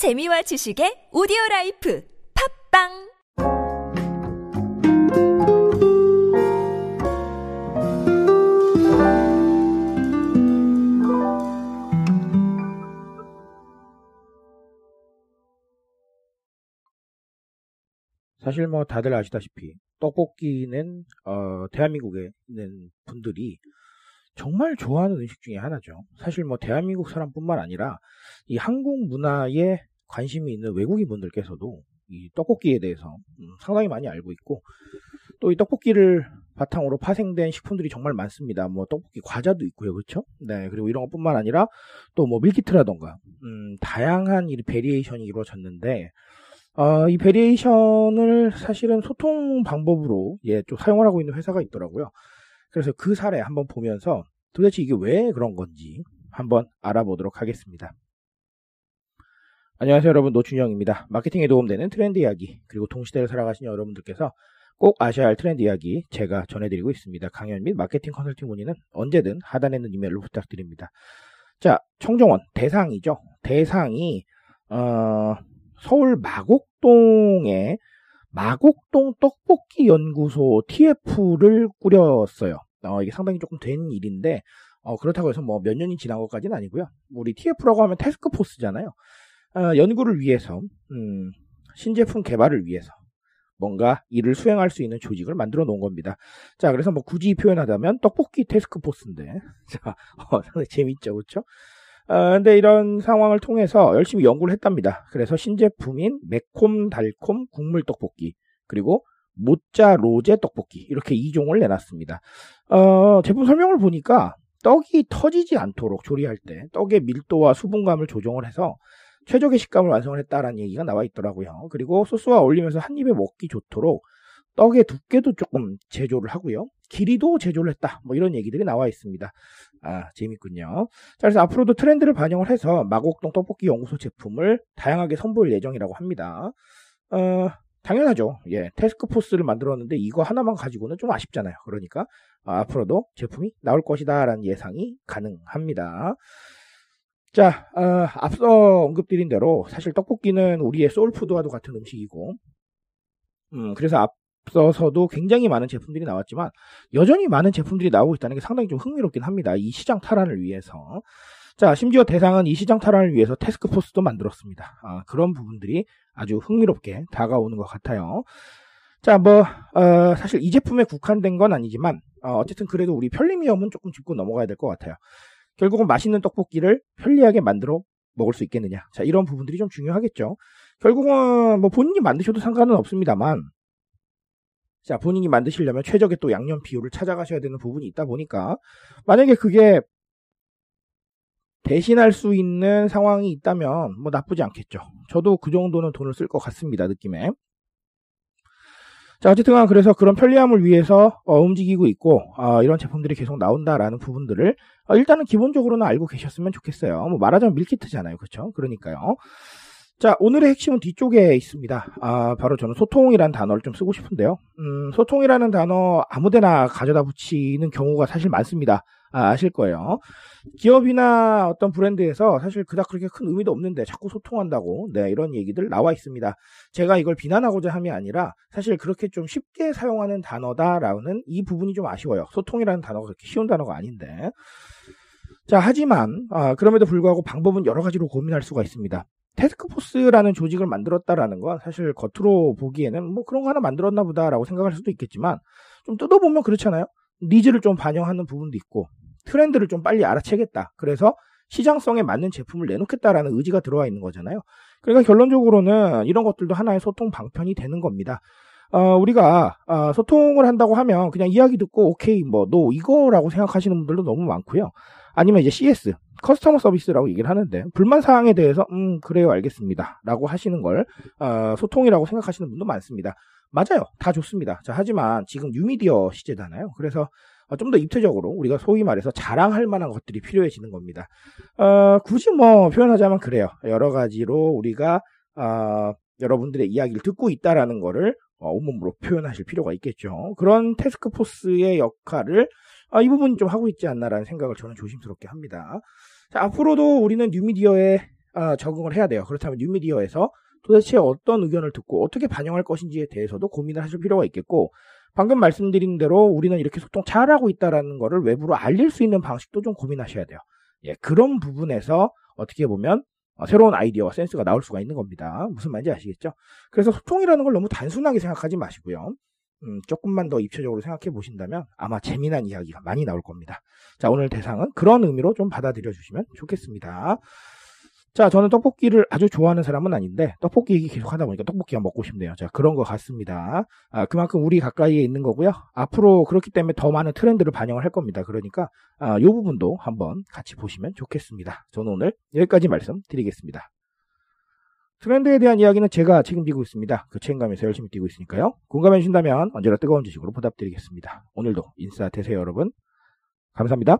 재미와 지식의 오디오 라이프 팝빵 사실 뭐 다들 아시다시피 떡볶이는 어, 대한민국에 있는 분들이 정말 좋아하는 음식 중에 하나죠. 사실 뭐 대한민국 사람뿐만 아니라 이 한국 문화에 관심이 있는 외국인 분들께서도 이 떡볶이에 대해서 음, 상당히 많이 알고 있고 또 이 떡볶이를 바탕으로 파생된 식품들이 정말 많습니다. 뭐 떡볶이 과자도 있고요, 그렇죠? 네, 그리고 이런 것뿐만 아니라 또 뭐 밀키트라던가 음, 다양한 이 variation이 이루어졌는데 어, 이 variation을 사실은 소통 방법으로 예, 좀 사용을 하고 있는 회사가 있더라고요. 그래서 그 사례 한번 보면서 도대체 이게 왜 그런 건지 한번 알아보도록 하겠습니다. 안녕하세요 여러분 노준영입니다. 마케팅에 도움되는 트렌드 이야기 그리고 동시대를 살아가신 여러분들께서 꼭 아셔야 할 트렌드 이야기 제가 전해드리고 있습니다. 강연 및 마케팅 컨설팅 문의는 언제든 하단에 있는 이메일로 부탁드립니다. 자 청정원 대상이죠. 대상이 어, 서울 마곡동에 마곡동 떡볶이 연구소 TF를 꾸렸어요. 어, 이게 상당히 조금 된 일인데 어, 그렇다고 해서 뭐 몇 년이 지난 것까지는 아니고요. 우리 TF라고 하면 테스크포스잖아요. 어, 연구를 위해서 음, 신제품 개발을 위해서 뭔가 일을 수행할 수 있는 조직을 만들어 놓은 겁니다. 자, 그래서 뭐 굳이 표현하자면 떡볶이 테스크포스인데, 자, 어, 재밌죠, 그렇죠? 어, 근데 이런 상황을 통해서 열심히 연구를 했답니다. 그래서 신제품인 매콤 달콤 국물 떡볶이 그리고 모짜 로제 떡볶이 이렇게 2종을 내놨습니다. 어, 제품 설명을 보니까 떡이 터지지 않도록 조리할 때 떡의 밀도와 수분감을 조정을 해서 최적의 식감을 완성을 했다라는 얘기가 나와 있더라고요. 그리고 소스와 어울리면서 한 입에 먹기 좋도록 떡의 두께도 조금 제조를 하고요. 길이도 제조를 했다. 뭐 이런 얘기들이 나와 있습니다. 아, 재밌군요. 자, 그래서 앞으로도 트렌드를 반영을 해서 마곡동 떡볶이 연구소 제품을 다양하게 선보일 예정이라고 합니다. 어, 당연하죠. 예, 테스크포스를 만들었는데 이거 하나만 가지고는 좀 아쉽잖아요. 그러니까 아, 앞으로도 제품이 나올 것이다라는 예상이 가능합니다. 자, 어, 앞서 언급드린 대로 사실 떡볶이는 우리의 소울푸드와도 같은 음식이고, 음, 그래서 앞서서도 굉장히 많은 제품들이 나왔지만 여전히 많은 제품들이 나오고 있다는 게 상당히 좀 흥미롭긴 합니다. 이 시장 탈환을 위해서. 자, 심지어 대상은 이 시장 탈환을 위해서 테스크포스도 만들었습니다. 아, 그런 부분들이 아주 흥미롭게 다가오는 것 같아요. 자, 뭐, 어, 사실 이 제품에 국한된 건 아니지만, 어, 쨌든 그래도 우리 편리미엄은 조금 짚고 넘어가야 될 것 같아요. 결국은 맛있는 떡볶이를 편리하게 만들어 먹을 수 있겠느냐. 자, 이런 부분들이 좀 중요하겠죠. 결국은 뭐 본인이 만드셔도 상관은 없습니다만, 자, 본인이 만드시려면 최적의 또 양념 비율을 찾아가셔야 되는 부분이 있다 보니까, 만약에 그게 대신할 수 있는 상황이 있다면 뭐 나쁘지 않겠죠. 저도 그 정도는 돈을 쓸 것 같습니다. 느낌에. 자, 어쨌든 그래서 그런 편리함을 위해서 어, 움직이고 있고 어, 이런 제품들이 계속 나온다라는 부분들을 어, 일단은 기본적으로는 알고 계셨으면 좋겠어요. 뭐 말하자면 밀키트잖아요. 그렇죠? 그러니까요. 자, 오늘의 핵심은 뒤쪽에 있습니다. 아, 바로 저는 소통이라는 단어를 좀 쓰고 싶은데요. 음, 소통이라는 단어 아무데나 가져다 붙이는 경우가 사실 많습니다. 아, 아실 거예요. 기업이나 어떤 브랜드에서 사실 그닥 그렇게 큰 의미도 없는데 자꾸 소통한다고, 네, 이런 얘기들 나와 있습니다. 제가 이걸 비난하고자 함이 아니라 사실 그렇게 좀 쉽게 사용하는 단어다라는 이 부분이 좀 아쉬워요. 소통이라는 단어가 그렇게 쉬운 단어가 아닌데. 자, 하지만, 아, 그럼에도 불구하고 방법은 여러 가지로 고민할 수가 있습니다. 테스크포스라는 조직을 만들었다라는 건 사실 겉으로 보기에는 뭐 그런 거 하나 만들었나 보다라고 생각할 수도 있겠지만 좀 뜯어보면 그렇잖아요. needs를 좀 반영하는 부분도 있고 트렌드를 좀 빨리 알아채겠다. 그래서 시장성에 맞는 제품을 내놓겠다라는 의지가 들어와 있는 거잖아요. 그러니까 결론적으로는 이런 것들도 하나의 소통 방편이 되는 겁니다. 어, 우리가 어, 소통을 한다고 하면 그냥 이야기 듣고 오케이 뭐너 이거라고 생각하시는 분들도 너무 많고요. 아니면 이제 CS customer service라고 얘기를 하는데 불만 사항에 대해서 음 그래요 알겠습니다라고 하시는 걸 어, 소통이라고 생각하시는 분도 많습니다. 맞아요, 다 좋습니다. 자 하지만 지금 뉴미디어 시대잖아요. 그래서 어, 좀 더 입체적으로 우리가 소위 말해서 자랑할 만한 것들이 필요해지는 겁니다. 어, 굳이 뭐 표현하자면 그래요. 여러 가지로 우리가 어, 여러분들의 이야기를 듣고 있다라는 거를 어, 온몸으로 표현하실 필요가 있겠죠. 그런 테스크포스의 역할을 아, 이 부분 좀 하고 있지 않나라는 생각을 저는 조심스럽게 합니다. 자, 앞으로도 우리는 뉴미디어의 어, 적응을 해야 돼요. 그렇다면 뉴미디어에서 도대체 어떤 의견을 듣고 어떻게 반영할 것인지에 대해서도 고민을 하실 필요가 있겠고 방금 말씀드린 대로 우리는 이렇게 소통 잘하고 있다라는 거를 외부로 알릴 수 있는 방식도 좀 고민하셔야 돼요. 예, 그런 부분에서 어떻게 보면 어, 새로운 아이디어와 센스가 나올 수가 있는 겁니다. 무슨 말인지 아시겠죠? 그래서 소통이라는 걸 너무 단순하게 생각하지 마시고요. 음, 조금만 더 입체적으로 생각해 보신다면 아마 재미난 이야기가 많이 나올 겁니다. 자, 오늘 대상은 그런 의미로 좀 받아들여 주시면 좋겠습니다. 자, 저는 떡볶이를 아주 좋아하는 사람은 아닌데, 떡볶이 얘기 계속 하다 보니까 떡볶이가 먹고 싶네요. 자, 그런 것 같습니다. 아, 그만큼 우리 가까이에 있는 거고요. 앞으로 그렇기 때문에 더 많은 트렌드를 반영을 할 겁니다. 그러니까, 아, 이 부분도 한번 같이 보시면 좋겠습니다. 저는 오늘 여기까지 말씀드리겠습니다. 트렌드에 대한 이야기는 제가 책임지고 있습니다. 그 책임감에서 열심히 뛰고 있으니까요. 공감해 주신다면 언제나 뜨거운 지식으로 보답드리겠습니다. 오늘도 인싸 되세요, 여러분. 감사합니다.